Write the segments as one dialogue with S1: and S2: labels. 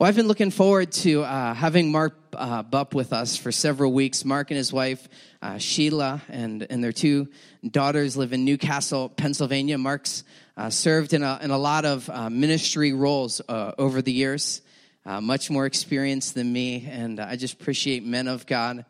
S1: Well, I've been looking forward to uh, having Mark uh, Bupp with us for several weeks. Mark and his wife, uh, Sheila, and, and their two daughters live in New Castle, Pennsylvania. Mark's uh, served in a, in a lot of uh, ministry roles uh, over the years, much more experience than me, and I just appreciate men of God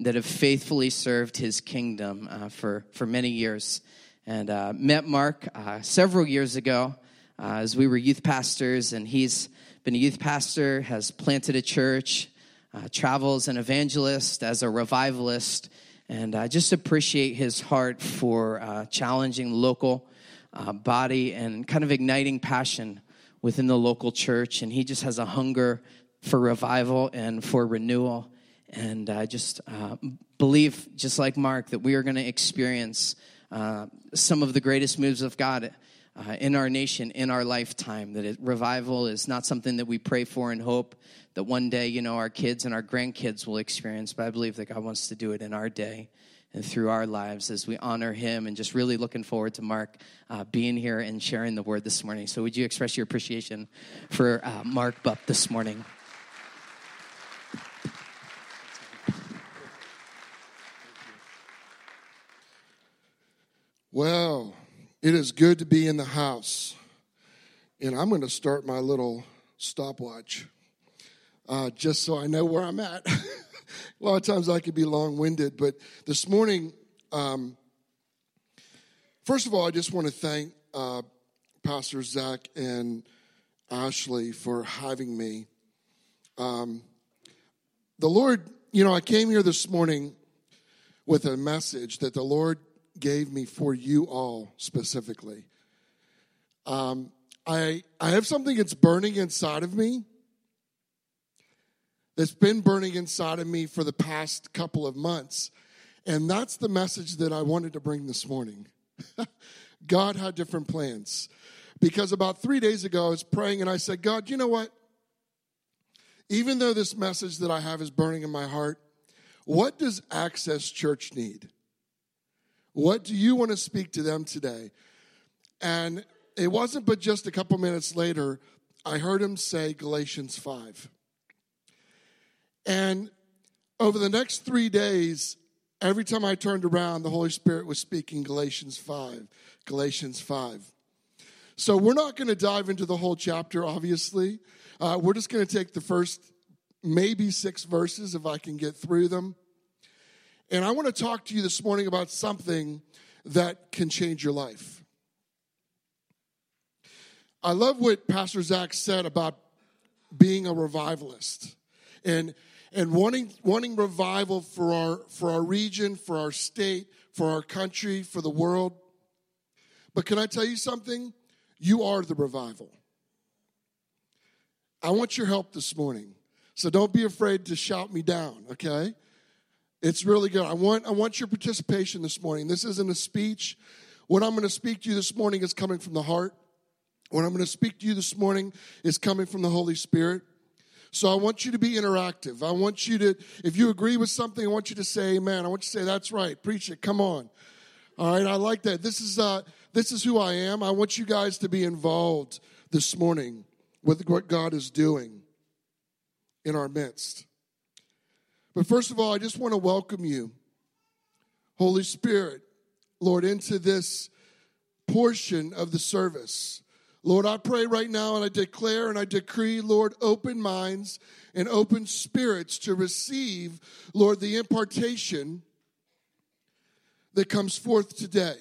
S1: that have faithfully served his kingdom for, for many years. And met Mark several years ago as we were youth pastors, and he's been a youth pastor, has planted a church, uh, travels an evangelist as a revivalist, and I just appreciate his heart for uh, challenging local uh, body and kind of igniting passion within the local church. And he just has a hunger for revival and for renewal. And I just uh, believe, just like Mark, that we are going to experience uh, some of the greatest moves of God uh, in our nation in our lifetime. That it, revival is not something that we pray for and hope that one day, you know, our kids and our grandkids will experience, but I believe that God wants to do it in our day and through our lives as we honor Him. And just really looking forward to Mark uh, being here and sharing the word this morning. So, would you express your appreciation for uh, Mark Bupp this morning?
S2: Well, it is good to be in the house. And I'm going to start my little stopwatch uh, just so I know where I'm at. a lot of times I could be long winded, but this morning, um, first of all, I just want to thank uh, Pastor Zach and Ashley for having me. Um, the Lord, you know, I came here this morning with a message that the Lord gave me for you all specifically. Um, I, I have something that's burning inside of me that's been burning inside of me for the past couple of months. And that's the message that I wanted to bring this morning. God had different plans. Because about three days ago, I was praying and I said, God, you know what? Even though this message that I have is burning in my heart, what does Access Church need? What do you want to speak to them today? And it wasn't but just a couple minutes later, I heard him say Galatians 5. And over the next three days, every time I turned around, the Holy Spirit was speaking Galatians 5. Galatians 5. So we're not going to dive into the whole chapter, obviously. Uh, we're just going to take the first maybe six verses if I can get through them. And I want to talk to you this morning about something that can change your life. I love what Pastor Zach said about being a revivalist and, and wanting, wanting revival for our, for our region, for our state, for our country, for the world. But can I tell you something? You are the revival. I want your help this morning. So don't be afraid to shout me down, okay? It's really good. I want, I want your participation this morning. This isn't a speech. What I'm going to speak to you this morning is coming from the heart. What I'm going to speak to you this morning is coming from the Holy Spirit. So I want you to be interactive. I want you to, if you agree with something, I want you to say amen. I want you to say, that's right, preach it, come on. All right, I like that. This is, uh, this is who I am. I want you guys to be involved this morning with what God is doing in our midst. But first of all, I just want to welcome you, Holy Spirit, Lord, into this portion of the service. Lord, I pray right now and I declare and I decree, Lord, open minds and open spirits to receive, Lord, the impartation that comes forth today.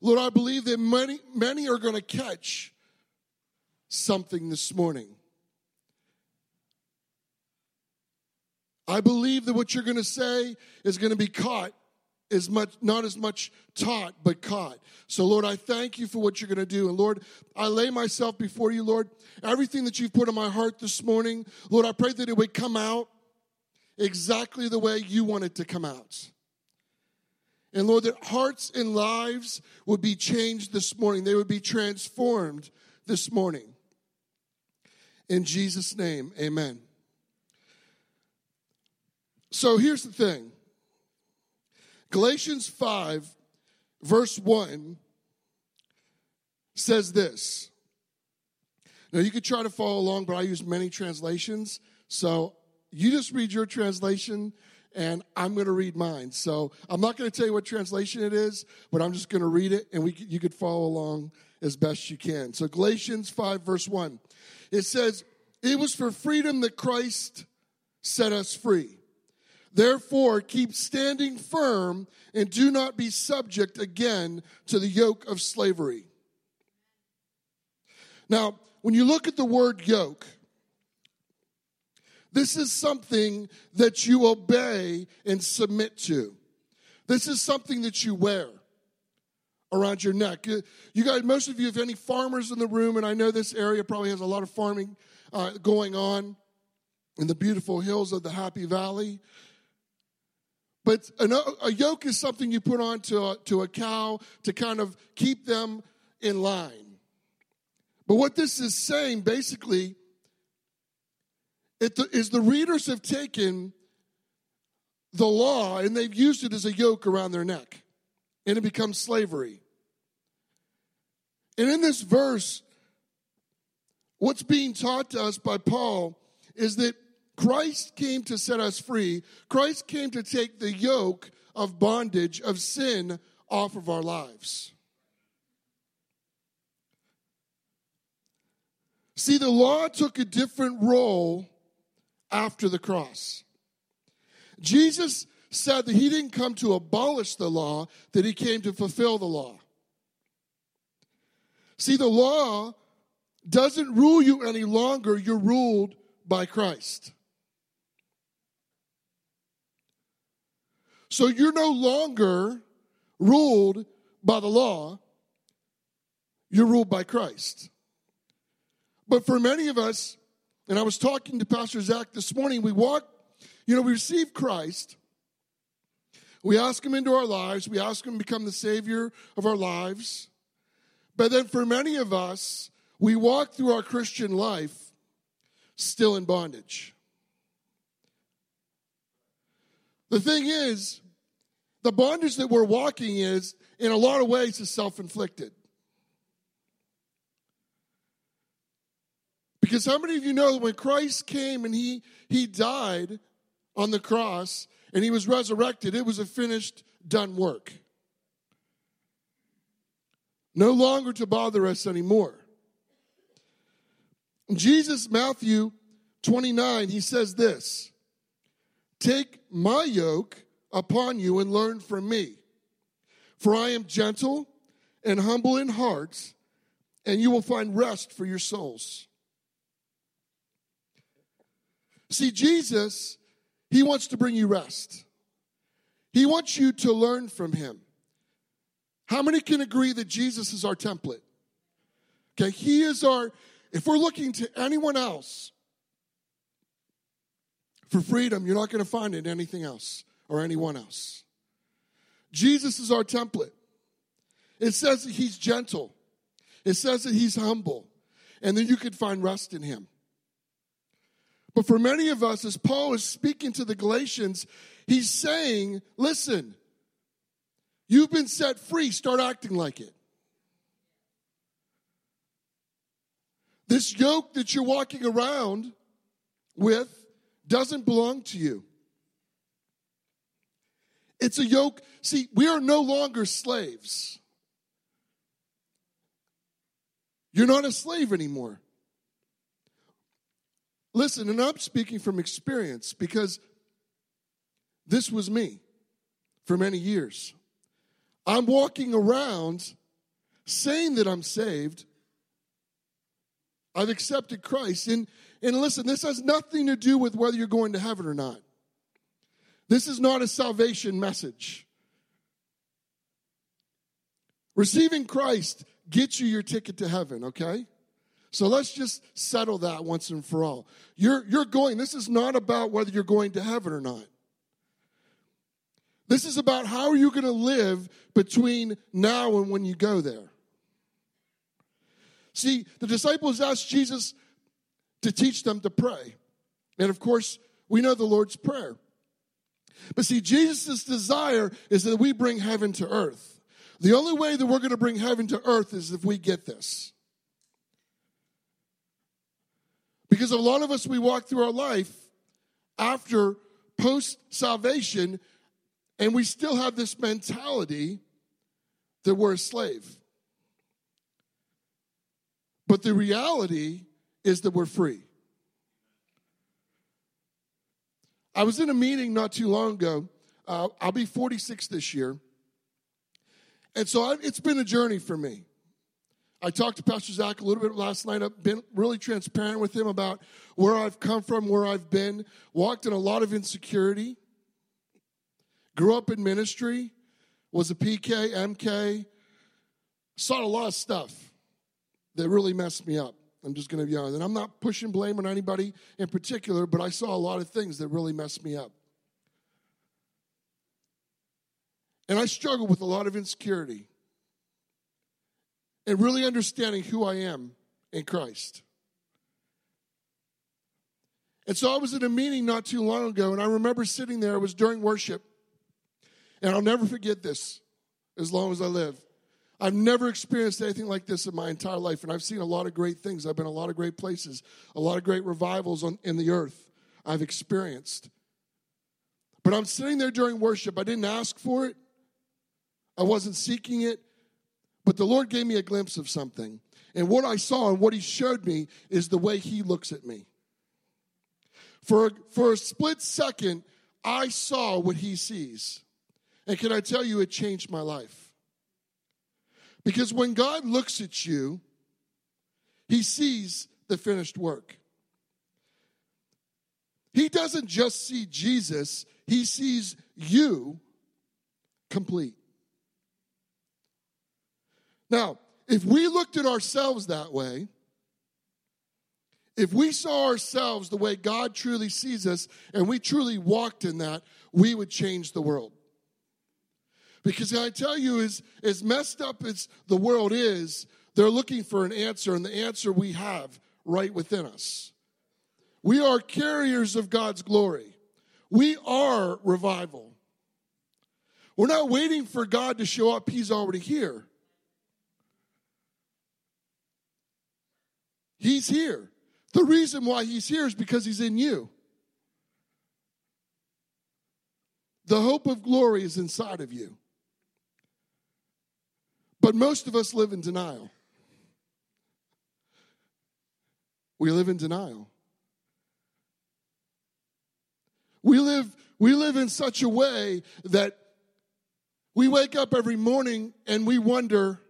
S2: Lord, I believe that many, many are going to catch something this morning. I believe that what you're going to say is going to be caught as much not as much taught but caught. So Lord, I thank you for what you're going to do and Lord, I lay myself before you, Lord. Everything that you've put in my heart this morning, Lord, I pray that it would come out exactly the way you want it to come out. And Lord, that hearts and lives would be changed this morning. They would be transformed this morning. In Jesus' name, amen. So here's the thing Galatians 5, verse 1 says this Now, you could try to follow along, but I use many translations. So you just read your translation, and I'm going to read mine. So I'm not going to tell you what translation it is, but I'm just going to read it, and we, you could follow along as best you can. So Galatians 5, verse 1. It says, It was for freedom that Christ set us free. Therefore, keep standing firm and do not be subject again to the yoke of slavery. Now, when you look at the word yoke, this is something that you obey and submit to. This is something that you wear around your neck. You guys, most of you have any farmers in the room, and I know this area probably has a lot of farming uh, going on in the beautiful hills of the Happy Valley. But a yoke is something you put on to a, to a cow to kind of keep them in line. But what this is saying basically is the readers have taken the law and they've used it as a yoke around their neck, and it becomes slavery. And in this verse, what's being taught to us by Paul is that Christ came to set us free. Christ came to take the yoke of bondage, of sin, off of our lives. See, the law took a different role after the cross. Jesus said that he didn't come to abolish the law, that he came to fulfill the law. See, the law doesn't rule you any longer, you're ruled by Christ. So you're no longer ruled by the law, you're ruled by Christ. But for many of us, and I was talking to Pastor Zach this morning, we walk, you know, we receive Christ. We ask him into our lives. We ask him to become the Savior of our lives. But then for many of us, we walk through our Christian life still in bondage. The thing is, the bondage that we're walking is, in a lot of ways, is self inflicted. Because how many of you know that when Christ came and he, he died on the cross and he was resurrected, it was a finished, done work? No longer to bother us anymore. Jesus, Matthew 29, he says this Take my yoke upon you and learn from me. For I am gentle and humble in heart, and you will find rest for your souls. See, Jesus, he wants to bring you rest. He wants you to learn from him. How many can agree that Jesus is our template? Okay, he is our, if we're looking to anyone else for freedom, you're not going to find it in anything else or anyone else. Jesus is our template. It says that he's gentle, it says that he's humble, and then you can find rest in him. But for many of us, as Paul is speaking to the Galatians, he's saying, listen, you've been set free, start acting like it. This yoke that you're walking around with doesn't belong to you. It's a yoke. See, we are no longer slaves. You're not a slave anymore. Listen, and I'm speaking from experience because this was me for many years. I'm walking around saying that I'm saved. I've accepted Christ. And, and listen, this has nothing to do with whether you're going to heaven or not. This is not a salvation message. Receiving Christ gets you your ticket to heaven, okay? So let's just settle that once and for all. You're, you're going, this is not about whether you're going to heaven or not. This is about how are you going to live between now and when you go there. See, the disciples asked Jesus to teach them to pray. And of course, we know the Lord's Prayer. But see, Jesus' desire is that we bring heaven to earth. The only way that we're going to bring heaven to earth is if we get this. Because a lot of us, we walk through our life after post salvation, and we still have this mentality that we're a slave. But the reality is that we're free. I was in a meeting not too long ago. Uh, I'll be 46 this year. And so I, it's been a journey for me. I talked to Pastor Zach a little bit last night. I've been really transparent with him about where I've come from, where I've been, walked in a lot of insecurity, grew up in ministry, was a PK, MK, saw a lot of stuff that really messed me up. I'm just going to be honest. And I'm not pushing blame on anybody in particular, but I saw a lot of things that really messed me up. And I struggled with a lot of insecurity and really understanding who I am in Christ. And so I was at a meeting not too long ago, and I remember sitting there, it was during worship, and I'll never forget this as long as I live. I've never experienced anything like this in my entire life, and I've seen a lot of great things. I've been a lot of great places, a lot of great revivals on, in the earth I've experienced. But I'm sitting there during worship. I didn't ask for it, I wasn't seeking it. But the Lord gave me a glimpse of something. And what I saw and what He showed me is the way He looks at me. For, for a split second, I saw what He sees. And can I tell you, it changed my life. Because when God looks at you, He sees the finished work. He doesn't just see Jesus, He sees you complete. Now, if we looked at ourselves that way, if we saw ourselves the way God truly sees us and we truly walked in that, we would change the world. Because I tell you, as, messed up as the world is, they're looking for an answer, and the answer we have right within us. We are carriers of God's glory. We are revival. We're not waiting for God to show up, He's already here. He's here. The reason why he's here is because he's in you. The hope of glory is inside of you. But most of us live in denial. We live in denial. We live, we live in such a way that we wake up every morning and we wonder,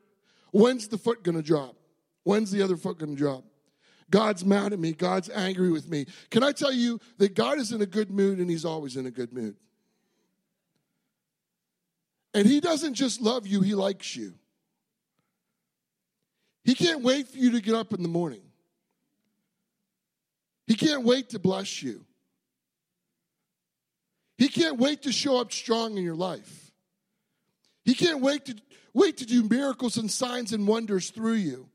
S2: when's the foot going to drop? When's the other foot going to drop? God's mad at me. God's angry with me. Can I tell you that God is in a good mood and He's always in a good mood? And He doesn't just love you, He likes you. He can't wait for you to get up in the morning. He can't wait to bless you. He can't wait to show up strong in your life. He can't wait to wait to do miracles and signs and wonders through you.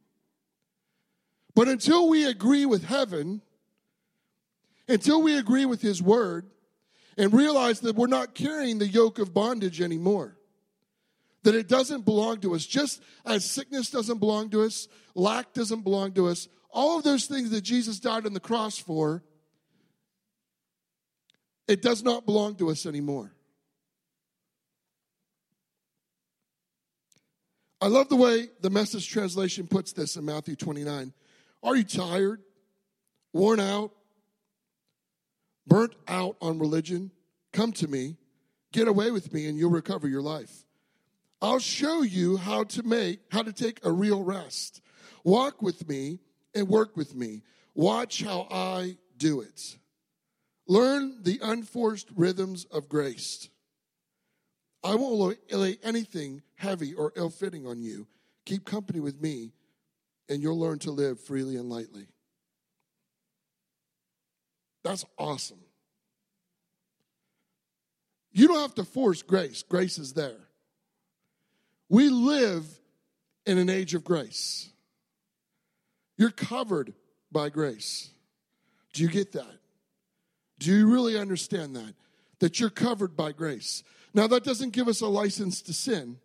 S2: But until we agree with heaven, until we agree with His Word, and realize that we're not carrying the yoke of bondage anymore, that it doesn't belong to us, just as sickness doesn't belong to us, lack doesn't belong to us, all of those things that Jesus died on the cross for, it does not belong to us anymore. I love the way the message translation puts this in Matthew 29. Are you tired, worn out, burnt out on religion? Come to me, get away with me, and you'll recover your life. I'll show you how to make, how to take a real rest. Walk with me and work with me. Watch how I do it. Learn the unforced rhythms of grace. I won't lay anything heavy or ill fitting on you. Keep company with me, and you'll learn to live freely and lightly. That's awesome. You don't have to force grace, grace is there. We live in an age of grace. You're covered by grace. Do you get that? Do you really understand that? That you're covered by grace. Now, that doesn't give us a license to sin.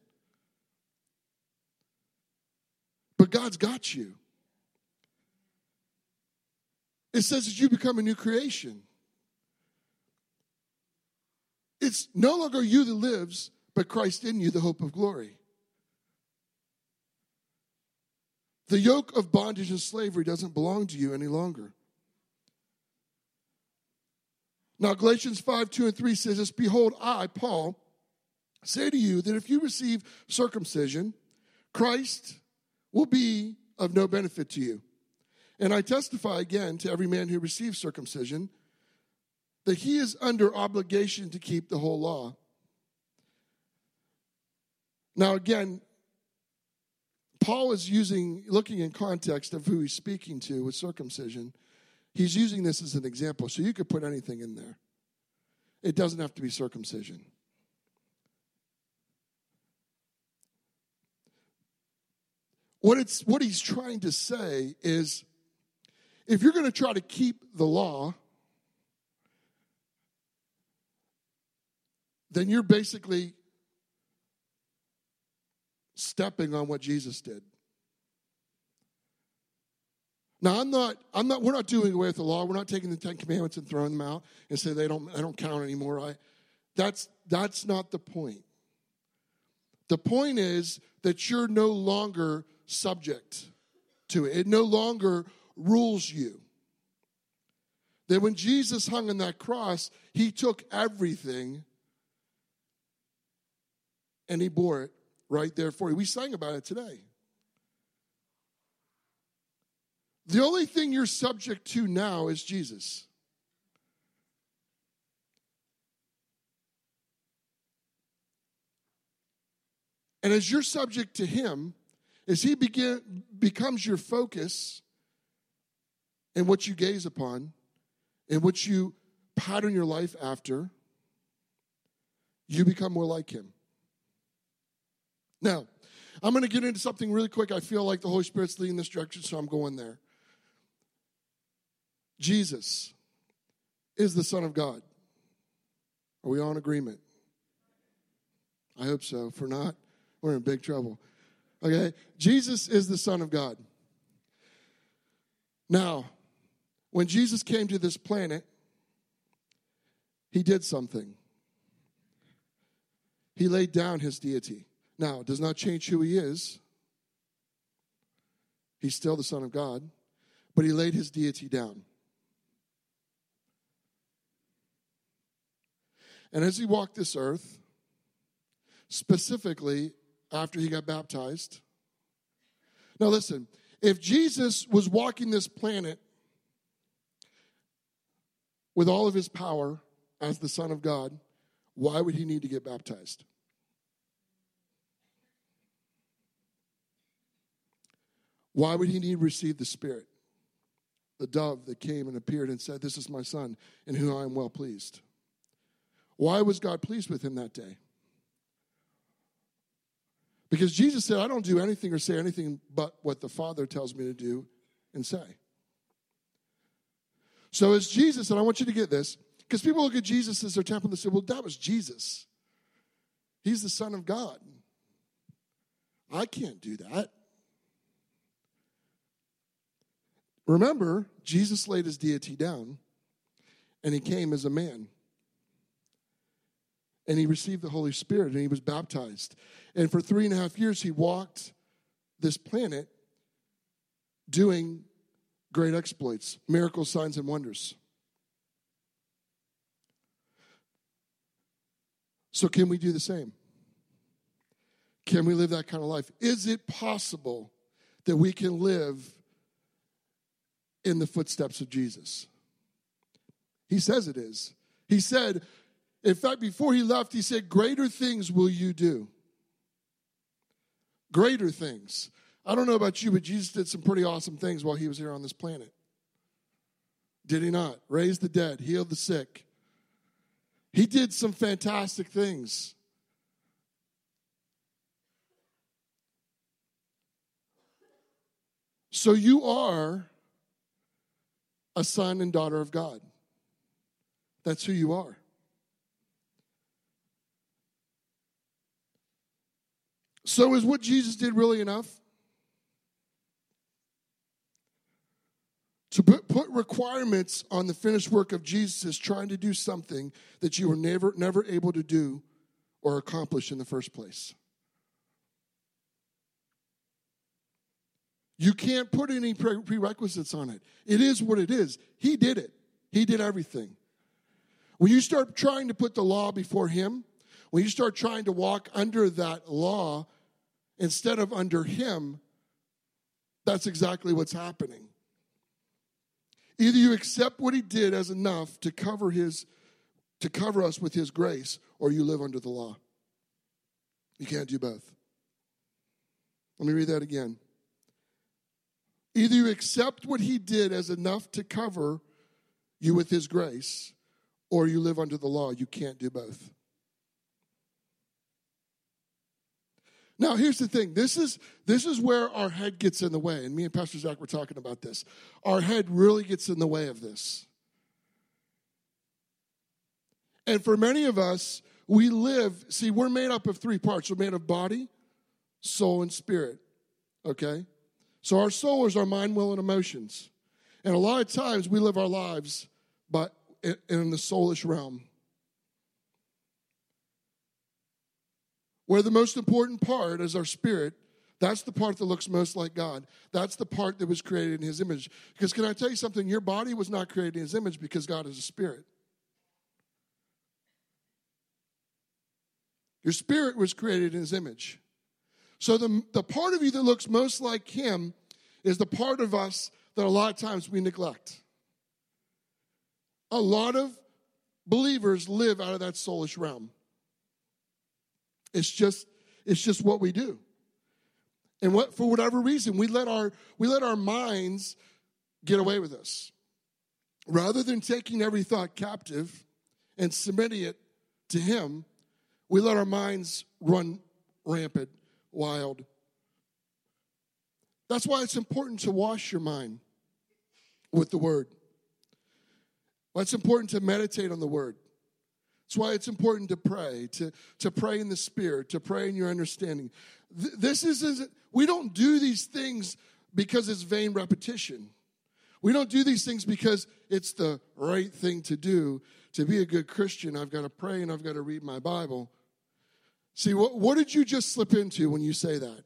S2: But God's got you. it says that you become a new creation. It's no longer you that lives, but Christ in you, the hope of glory. The yoke of bondage and slavery doesn't belong to you any longer. Now, Galatians 5 2 and 3 says this Behold, I, Paul, say to you that if you receive circumcision, Christ will be of no benefit to you. And I testify again to every man who receives circumcision that he is under obligation to keep the whole law. Now, again, Paul is using, looking in context of who he's speaking to with circumcision, he's using this as an example. So you could put anything in there, it doesn't have to be circumcision. What, it's, what he's trying to say is if you're going to try to keep the law, then you're basically stepping on what Jesus did. Now I'm not, I'm not, we're not doing away with the law. We're not taking the Ten Commandments and throwing them out and say they don't, they don't count anymore. I, that's, that's not the point. The point is that you're no longer subject to it. It no longer rules you. That when Jesus hung on that cross, he took everything and he bore it right there for you. We sang about it today. The only thing you're subject to now is Jesus. And as you're subject to him, as he begin, becomes your focus and what you gaze upon and what you pattern your life after, you become more like him. Now, I'm going to get into something really quick. I feel like the Holy Spirit's leading this direction, so I'm going there. Jesus is the Son of God. Are we all in agreement? I hope so. For not, we're in big trouble. Okay? Jesus is the Son of God. Now, when Jesus came to this planet, he did something. He laid down his deity. Now, it does not change who he is. He's still the Son of God, but he laid his deity down. And as he walked this earth, specifically after he got baptized, now listen, if Jesus was walking this planet with all of his power as the Son of God, why would he need to get baptized? Why would he need to receive the Spirit? The dove that came and appeared and said, This is my son, in whom I am well pleased. Why was God pleased with him that day? Because Jesus said, I don't do anything or say anything but what the Father tells me to do and say. So, as Jesus, and I want you to get this, because people look at Jesus as their temple and they say, well, that was Jesus. He's the Son of God. I can't do that. Remember, Jesus laid his deity down and he came as a man. And he received the Holy Spirit and he was baptized. And for three and a half years, he walked this planet doing great exploits, miracles, signs, and wonders. So, can we do the same? Can we live that kind of life? Is it possible that we can live in the footsteps of Jesus. He says it is. He said, in fact, before he left, he said, Greater things will you do. Greater things. I don't know about you, but Jesus did some pretty awesome things while he was here on this planet. Did he not? Raise the dead, heal the sick. He did some fantastic things. So you are a son and daughter of God. That's who you are. So, is what Jesus did really enough? To put, put requirements on the finished work of Jesus is trying to do something that you were never, never able to do or accomplish in the first place. You can't put any prerequisites on it. It is what it is. He did it, He did everything. When you start trying to put the law before Him, when you start trying to walk under that law instead of under Him, that's exactly what's happening. Either you accept what He did as enough to cover His to cover us with His grace, or you live under the law. You can't do both. Let me read that again. Either you accept what he did as enough to cover you with his grace, or you live under the law. You can't do both. Now, here's the thing. This is this is where our head gets in the way, and me and Pastor Zach were talking about this. Our head really gets in the way of this. And for many of us, we live, see, we're made up of three parts. We're made of body, soul, and spirit. Okay? So our soul is our mind, will, and emotions. And a lot of times we live our lives but in the soulish realm. Where the most important part is our spirit, that's the part that looks most like God. That's the part that was created in His image. Because, can I tell you something? Your body was not created in His image because God is a spirit. Your spirit was created in His image. So the, the part of you that looks most like him is the part of us that a lot of times we neglect. A lot of believers live out of that soulish realm. It's just, it's just what we do. And what for whatever reason, we let our we let our minds get away with us. Rather than taking every thought captive and submitting it to him, we let our minds run rampant wild. That's why it's important to wash your mind with the Word. Why it's important to meditate on the Word. That's why it's important to pray, to, to pray in the Spirit, to pray in your understanding. This is, we don't do these things because it's vain repetition. We don't do these things because it's the right thing to do. To be a good Christian, I've got to pray and I've got to read my Bible. See, what, what did you just slip into when you say that?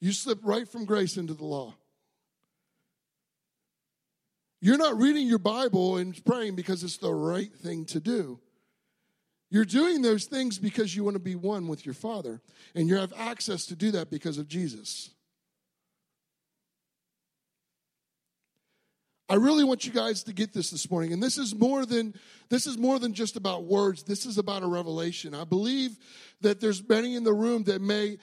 S2: You slip right from grace into the law. You're not reading your Bible and praying because it's the right thing to do. You're doing those things because you want to be one with your Father, and you have access to do that because of Jesus. I really want you guys to get this this morning. And this is more than this is more than just about words. This is about a revelation. I believe that there's many in the room that may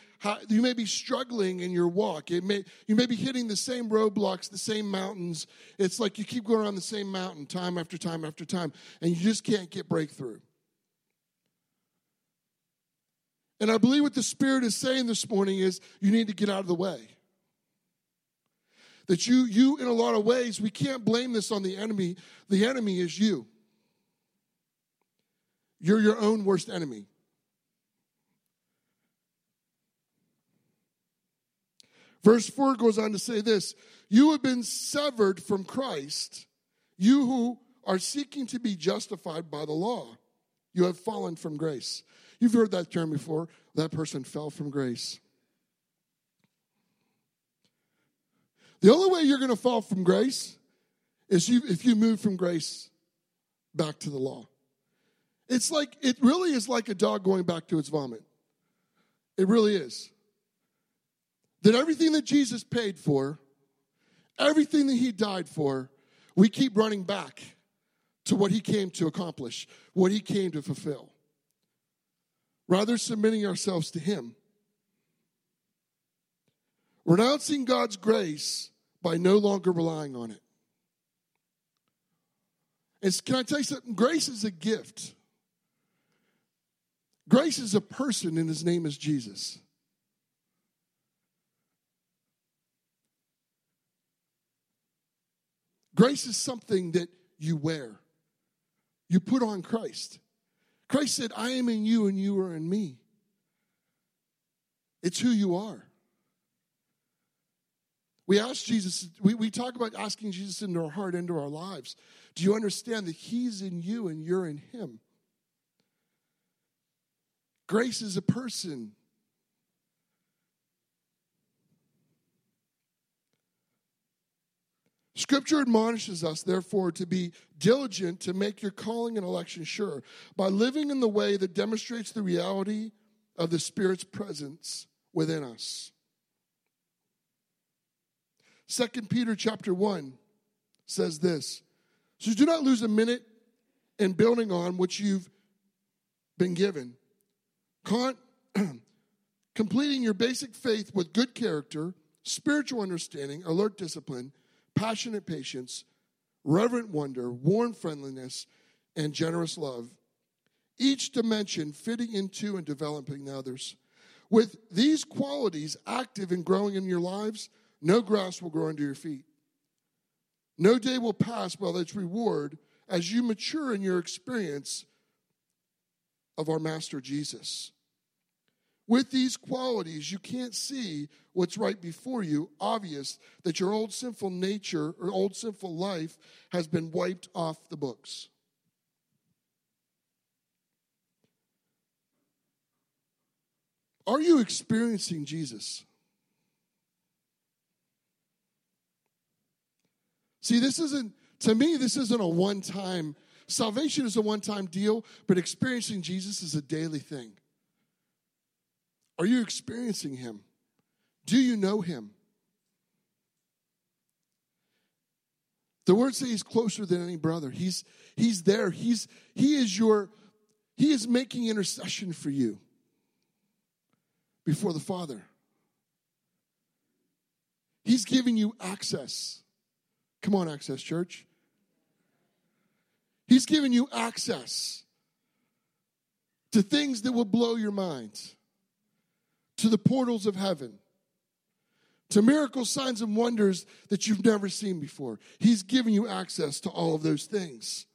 S2: you may be struggling in your walk. It may you may be hitting the same roadblocks, the same mountains. It's like you keep going around the same mountain time after time after time and you just can't get breakthrough. And I believe what the Spirit is saying this morning is you need to get out of the way. That you, you, in a lot of ways, we can't blame this on the enemy. The enemy is you. You're your own worst enemy. Verse 4 goes on to say this You have been severed from Christ, you who are seeking to be justified by the law. You have fallen from grace. You've heard that term before. That person fell from grace. The only way you're going to fall from grace is you, if you move from grace back to the law. It's like, it really is like a dog going back to its vomit. It really is. That everything that Jesus paid for, everything that he died for, we keep running back to what he came to accomplish, what he came to fulfill. Rather submitting ourselves to him. Renouncing God's grace by no longer relying on it. It's, can I tell you something? Grace is a gift. Grace is a person, and his name is Jesus. Grace is something that you wear. You put on Christ. Christ said, I am in you and you are in me. It's who you are. We ask Jesus, we, we talk about asking Jesus into our heart, into our lives. Do you understand that He's in you and you're in Him? Grace is a person. Scripture admonishes us, therefore, to be diligent to make your calling and election sure by living in the way that demonstrates the reality of the Spirit's presence within us. 2 Peter chapter 1 says this So do not lose a minute in building on what you've been given, Con- completing your basic faith with good character, spiritual understanding, alert discipline passionate patience, reverent wonder, warm friendliness, and generous love. Each dimension fitting into and developing the others. With these qualities active and growing in your lives, no grass will grow under your feet. No day will pass without its reward as you mature in your experience of our Master Jesus. With these qualities, you can't see what's right before you, obvious that your old sinful nature or old sinful life has been wiped off the books. Are you experiencing Jesus? See, this isn't, to me, this isn't a one time, salvation is a one time deal, but experiencing Jesus is a daily thing. Are you experiencing Him? Do you know Him? The words say He's closer than any brother. He's, he's there. He's, he is your, He is making intercession for you before the Father. He's giving you access. Come on, Access Church. He's giving you access to things that will blow your minds to the portals of heaven, to miracle signs and wonders that you've never seen before. He's giving you access to all of those things.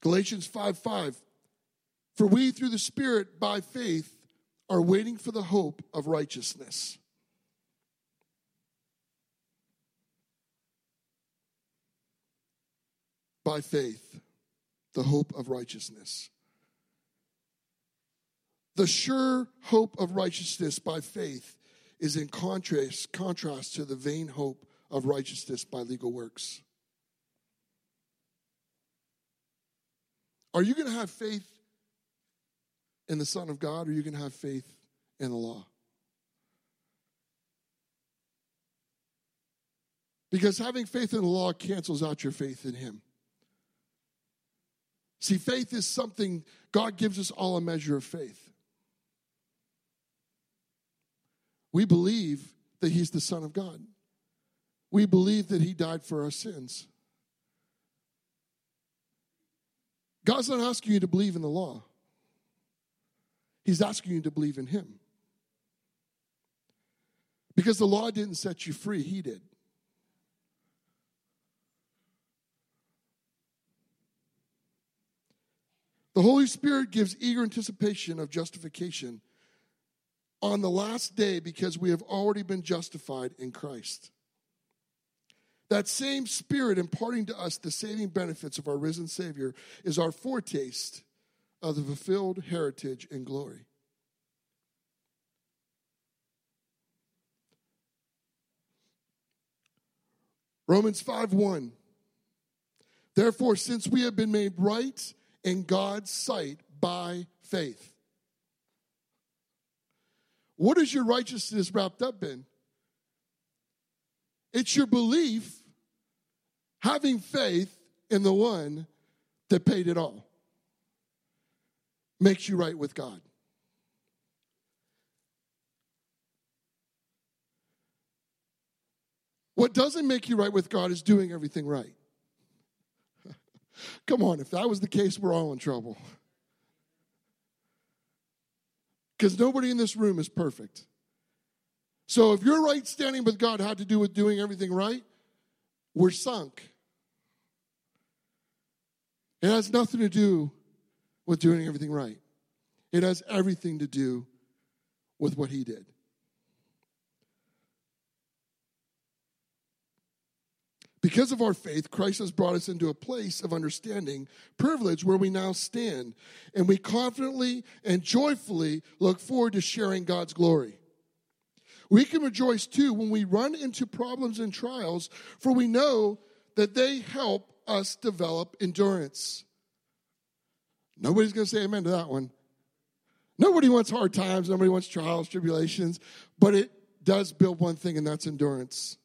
S2: Galatians 5 5. For we, through the Spirit, by faith, are waiting for the hope of righteousness. By faith the hope of righteousness. The sure hope of righteousness by faith is in contrast, contrast to the vain hope of righteousness by legal works. Are you going to have faith in the Son of God or you to have faith in the law? Because having faith in the law cancels out your faith in Him. See, faith is something, God gives us all a measure of faith. We believe that He's the Son of God, we believe that He died for our sins. God's not asking you to believe in the law. He's asking you to believe in Him. Because the law didn't set you free, He did. The Holy Spirit gives eager anticipation of justification on the last day because we have already been justified in Christ. That same Spirit imparting to us the saving benefits of our risen Savior is our foretaste of the fulfilled heritage and glory. Romans 5 1. Therefore, since we have been made right in God's sight by faith. What is your righteousness wrapped up in? It's your belief, having faith in the one that paid it all, makes you right with God. What doesn't make you right with God is doing everything right. Come on, if that was the case, we're all in trouble. Because nobody in this room is perfect. So if your right standing with God had to do with doing everything right, we're sunk. It has nothing to do with doing everything right. It has everything to do with what he did. Because of our faith, Christ has brought us into a place of understanding, privilege where we now stand, and we confidently and joyfully look forward to sharing God's glory. We can rejoice too when we run into problems and trials, for we know that they help us develop endurance. Nobody's going to say amen to that one. Nobody wants hard times, nobody wants trials, tribulations, but it does build one thing, and that's endurance.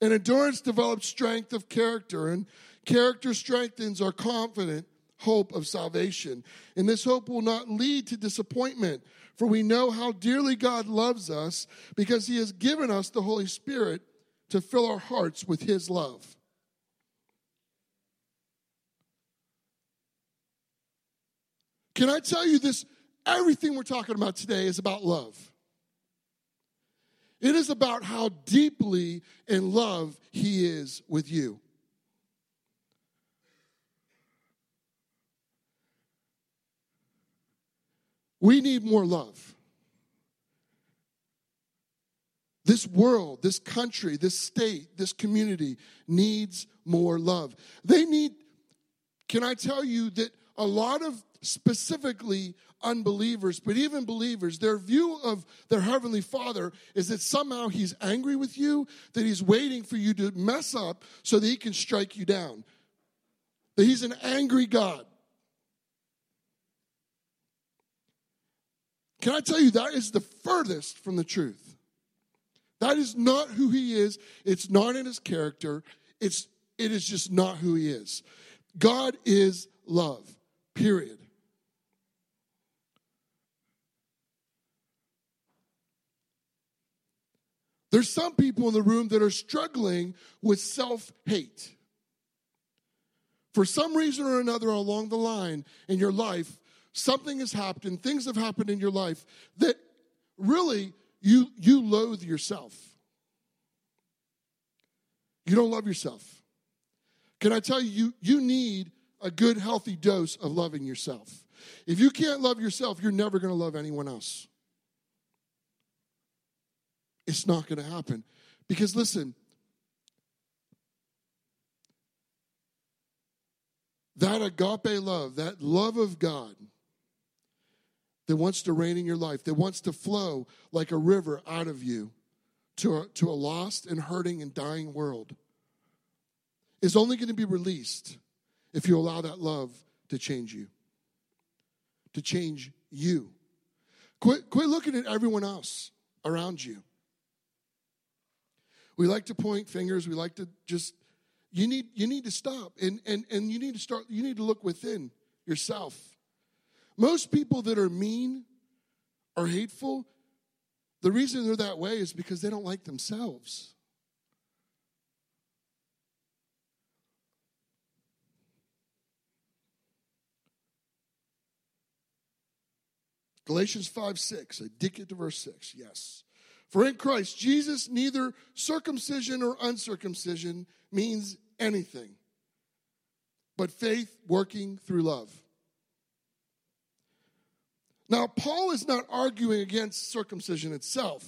S2: And endurance develops strength of character, and character strengthens our confident hope of salvation. And this hope will not lead to disappointment, for we know how dearly God loves us because He has given us the Holy Spirit to fill our hearts with His love. Can I tell you this? Everything we're talking about today is about love. It is about how deeply in love He is with you. We need more love. This world, this country, this state, this community needs more love. They need, can I tell you that a lot of specifically unbelievers, but even believers, their view of their Heavenly Father is that somehow He's angry with you, that He's waiting for you to mess up so that He can strike you down. That He's an angry God. Can I tell you, that is the furthest from the truth. That is not who He is, it's not in His character, it's, it is just not who He is. God is love, period. There's some people in the room that are struggling with self hate. For some reason or another along the line in your life, something has happened, things have happened in your life that really you, you loathe yourself. You don't love yourself. Can I tell you, you, you need a good, healthy dose of loving yourself. If you can't love yourself, you're never going to love anyone else. It's not going to happen. Because listen, that agape love, that love of God that wants to reign in your life, that wants to flow like a river out of you to a, to a lost and hurting and dying world, is only going to be released if you allow that love to change you, to change you. Quit, quit looking at everyone else around you. We like to point fingers. We like to just, you need, you need to stop and, and, and you need to start, you need to look within yourself. Most people that are mean or hateful, the reason they're that way is because they don't like themselves. Galatians 5 6. I did get to verse 6. Yes. For in Christ Jesus, neither circumcision or uncircumcision means anything, but faith working through love. Now, Paul is not arguing against circumcision itself,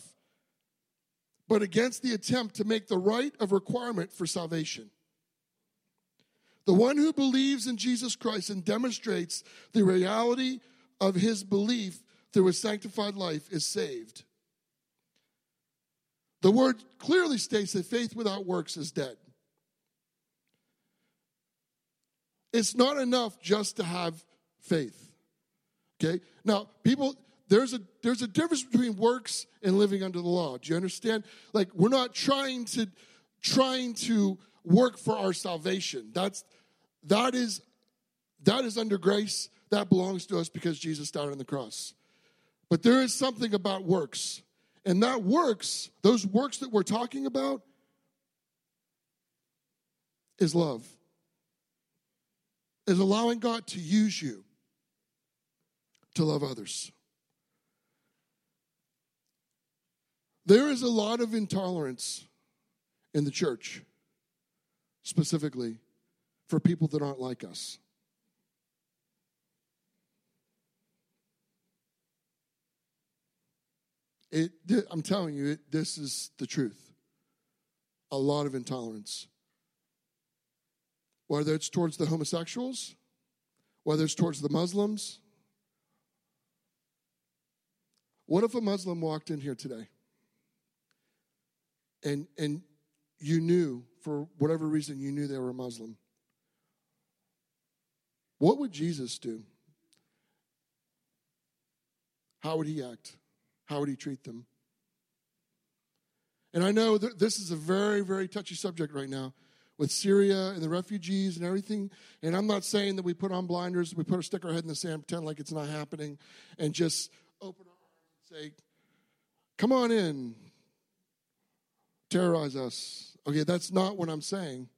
S2: but against the attempt to make the rite of requirement for salvation. The one who believes in Jesus Christ and demonstrates the reality of his belief through a sanctified life is saved. The word clearly states that faith without works is dead. It's not enough just to have faith. Okay? Now, people there's a there's a difference between works and living under the law. Do you understand? Like we're not trying to trying to work for our salvation. That's that is that is under grace. That belongs to us because Jesus died on the cross. But there is something about works and that works, those works that we're talking about, is love. Is allowing God to use you to love others. There is a lot of intolerance in the church, specifically for people that aren't like us. It, I'm telling you, it, this is the truth. A lot of intolerance. Whether it's towards the homosexuals, whether it's towards the Muslims. What if a Muslim walked in here today and, and you knew, for whatever reason, you knew they were a Muslim? What would Jesus do? How would he act? How would he treat them? And I know that this is a very, very touchy subject right now with Syria and the refugees and everything. And I'm not saying that we put on blinders, we put our stick our head in the sand, pretend like it's not happening, and just open our arms and say, Come on in, terrorize us. Okay, that's not what I'm saying.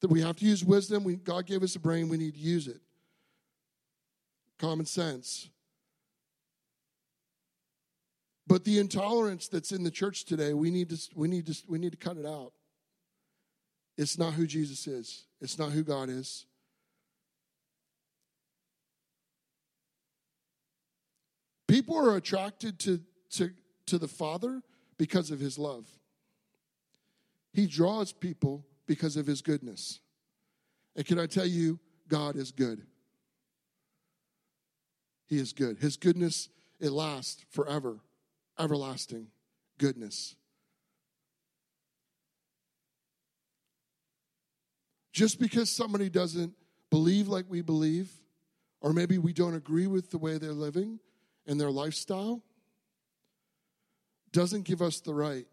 S2: That we have to use wisdom. We, God gave us a brain, we need to use it. Common sense. But the intolerance that's in the church today, we need to, we need to, we need to cut it out. It's not who Jesus is, it's not who God is. People are attracted to, to, to the Father because of his love. He draws people because of his goodness. And can I tell you, God is good. He is good. His goodness, it lasts forever everlasting goodness. Just because somebody doesn't believe like we believe, or maybe we don't agree with the way they're living and their lifestyle, doesn't give us the right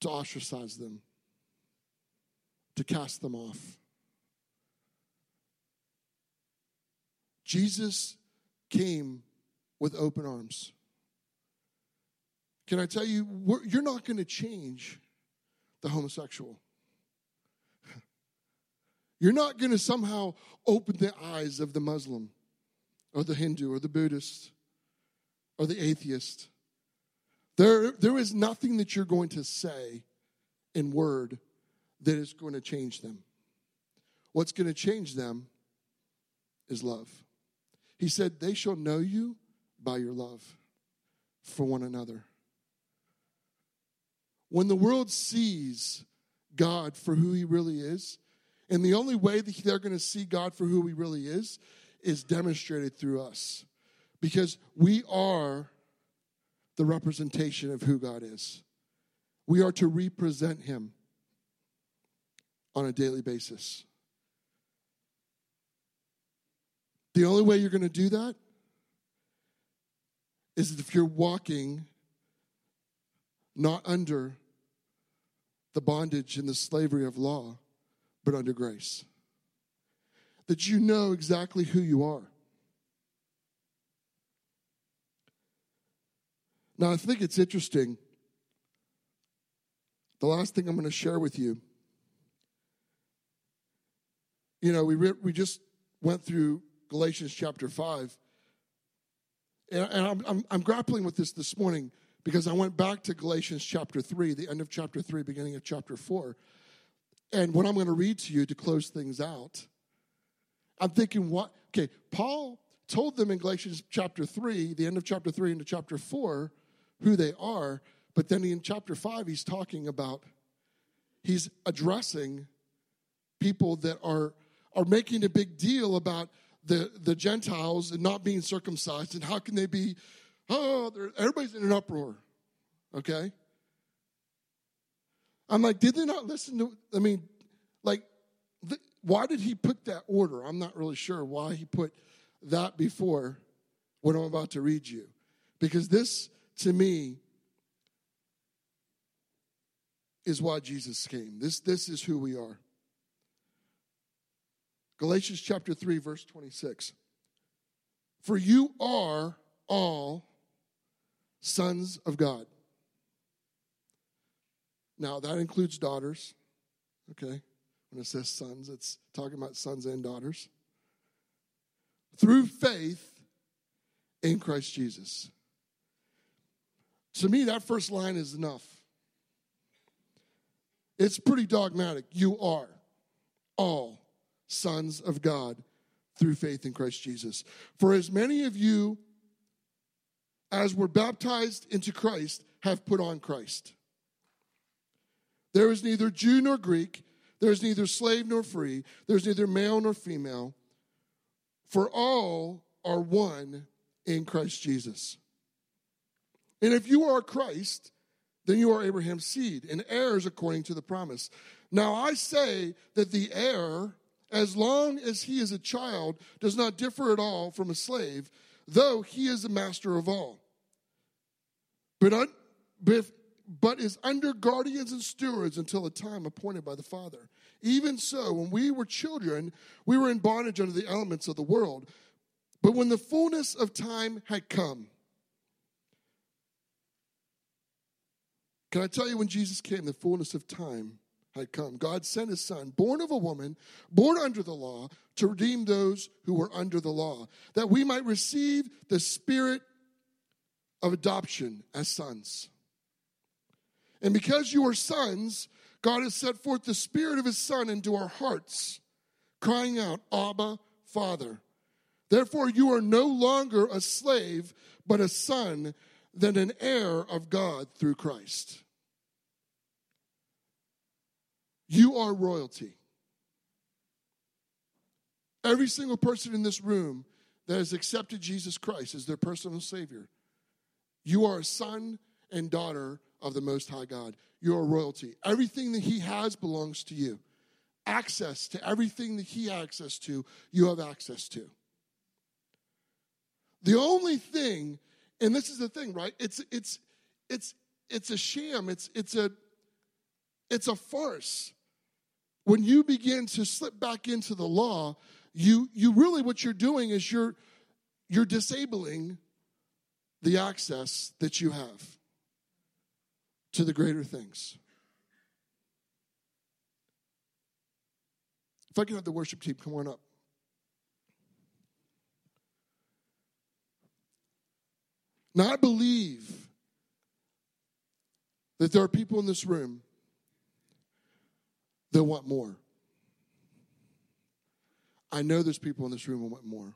S2: to ostracize them, to cast them off. Jesus came with open arms. Can I tell you, you're not going to change the homosexual. You're not going to somehow open the eyes of the Muslim or the Hindu or the Buddhist or the atheist. There, there is nothing that you're going to say in word that is going to change them. What's going to change them is love. He said, They shall know you by your love for one another. When the world sees God for who he really is, and the only way that they're going to see God for who he really is is demonstrated through us. Because we are the representation of who God is. We are to represent him on a daily basis. The only way you're going to do that is if you're walking not under the bondage and the slavery of law, but under grace. That you know exactly who you are. Now, I think it's interesting. The last thing I'm going to share with you. You know, we, re- we just went through Galatians chapter 5. And, and I'm, I'm, I'm grappling with this this morning because I went back to Galatians chapter 3, the end of chapter 3, beginning of chapter 4. And what I'm going to read to you to close things out, I'm thinking, what? Okay, Paul told them in Galatians chapter 3, the end of chapter 3 into chapter 4, who they are. But then in chapter 5, he's talking about, he's addressing people that are, are making a big deal about the, the Gentiles and not being circumcised, and how can they be, oh, everybody's in an uproar, okay? I'm like, did they not listen to, I mean, like, why did he put that order? I'm not really sure why he put that before what I'm about to read you. Because this, to me, is why Jesus came. This, this is who we are. Galatians chapter 3, verse 26. For you are all sons of God. Now, that includes daughters, okay? When it says sons, it's talking about sons and daughters. Through faith in Christ Jesus. To me, that first line is enough. It's pretty dogmatic. You are all sons of God through faith in Christ Jesus. For as many of you as were baptized into Christ have put on Christ. There is neither Jew nor Greek, there is neither slave nor free, there is neither male nor female, for all are one in Christ Jesus. And if you are Christ, then you are Abraham's seed and heirs according to the promise. Now I say that the heir, as long as he is a child, does not differ at all from a slave, though he is the master of all. But, un, but, but is under guardians and stewards until a time appointed by the Father. Even so, when we were children, we were in bondage under the elements of the world. But when the fullness of time had come, can I tell you when Jesus came, the fullness of time had come? God sent his son, born of a woman, born under the law, to redeem those who were under the law, that we might receive the spirit of adoption as sons. And because you are sons, God has set forth the spirit of his son into our hearts, crying out, Abba, Father. Therefore, you are no longer a slave, but a son, then an heir of God through Christ. You are royalty. Every single person in this room that has accepted Jesus Christ as their personal Savior, you are a son and daughter of the Most High God. You are royalty. Everything that He has belongs to you. Access to everything that He has access to, you have access to. The only thing, and this is the thing, right? It's it's it's it's a sham. It's it's a it's a farce. When you begin to slip back into the law, you you really what you're doing is you're you're disabling the access that you have to the greater things. If I can have the worship team come on up. Now, I believe that there are people in this room that want more. I know there's people in this room who want more.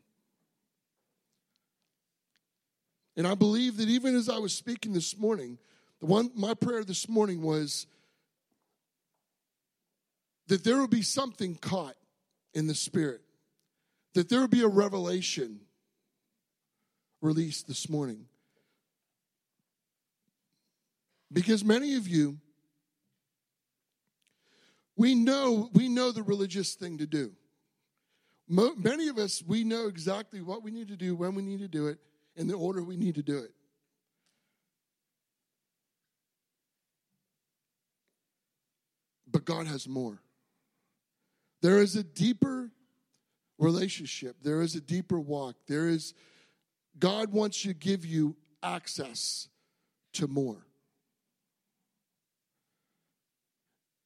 S2: And I believe that even as I was speaking this morning, the one my prayer this morning was that there would be something caught in the spirit. That there would be a revelation released this morning. Because many of you we know we know the religious thing to do. Mo- many of us we know exactly what we need to do when we need to do it in the order we need to do it. But God has more. There is a deeper relationship, there is a deeper walk. There is, God wants to give you access to more.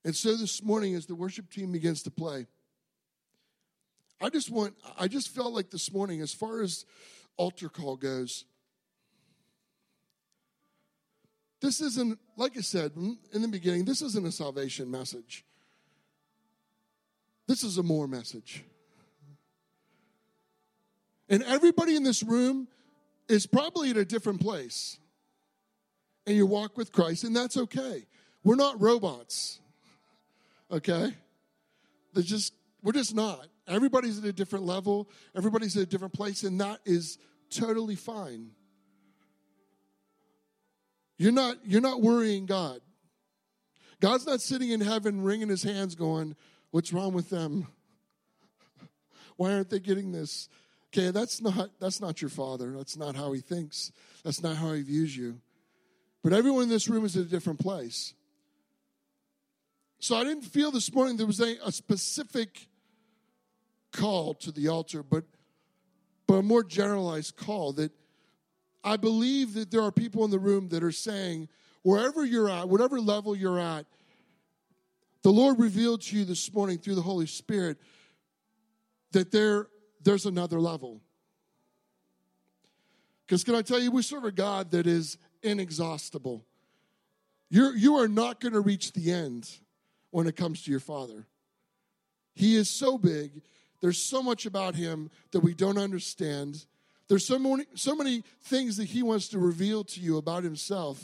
S2: And so this morning, as the worship team begins to play, I just want, I just felt like this morning, as far as altar call goes, this isn't, like I said in the beginning, this isn't a salvation message. This is a more message. And everybody in this room is probably at a different place. And you walk with Christ, and that's okay. We're not robots. Okay? They're just, we're just not. Everybody's at a different level, everybody's at a different place, and that is totally fine. You're not, you're not worrying God. God's not sitting in heaven wringing his hands going, What's wrong with them? Why aren't they getting this? Okay, that's not that's not your father. That's not how he thinks. That's not how he views you. But everyone in this room is at a different place. So I didn't feel this morning there was a, a specific call to the altar, but but a more generalized call that I believe that there are people in the room that are saying, wherever you're at, whatever level you're at, the Lord revealed to you this morning through the Holy Spirit that there, there's another level. Because can I tell you, we serve a God that is inexhaustible. You're, you are not going to reach the end when it comes to your Father. He is so big There's so much about him that we don't understand. There's so many, so many things that he wants to reveal to you about himself.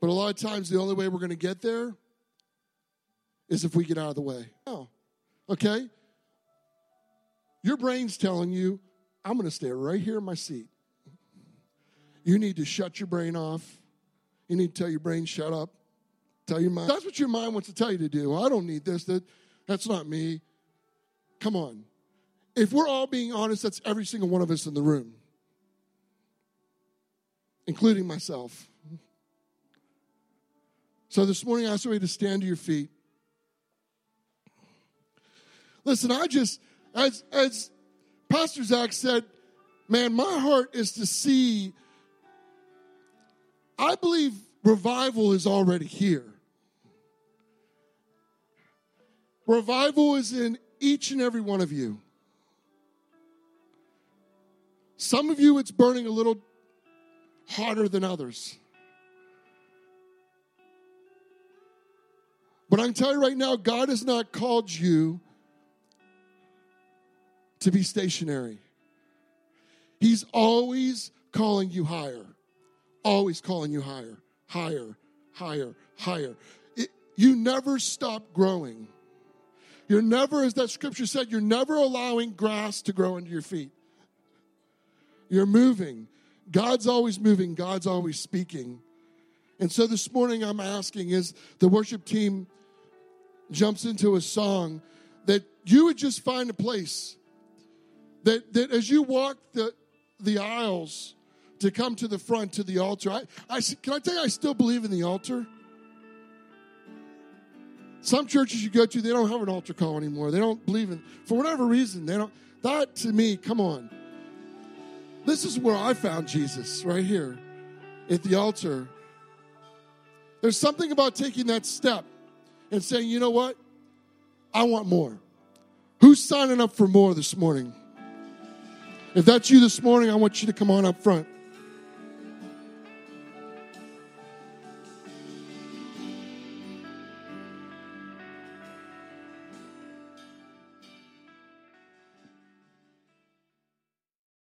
S2: But a lot of times, the only way we're going to get there is if we get out of the way. Oh, okay? Your brain's telling you, I'm going to stay right here in my seat. You need to shut your brain off. You need to tell your brain, shut up. Tell your mind. That's what your mind wants to tell you to do. I don't need this. That, that's not me. Come on. If we're all being honest, that's every single one of us in the room, including myself. So this morning, I ask you to stand to your feet. Listen, I just, as, as Pastor Zach said, man, my heart is to see, I believe revival is already here. Revival is in each and every one of you. Some of you, it's burning a little hotter than others. But I can tell you right now, God has not called you to be stationary. He's always calling you higher, always calling you higher, higher, higher, higher. It, you never stop growing. You're never, as that scripture said, you're never allowing grass to grow under your feet. You're moving. God's always moving, God's always speaking. And so this morning I'm asking is the worship team jumps into a song that you would just find a place that, that as you walk the, the aisles to come to the front to the altar, I, I, can I tell you, I still believe in the altar. Some churches you go to, they don't have an altar call anymore. They don't believe in, for whatever reason, they don't. That to me, come on. This is where I found Jesus, right here at the altar. There's something about taking that step and saying, you know what? I want more. Who's signing up for more this morning? If that's you this morning, I want you to come on up front.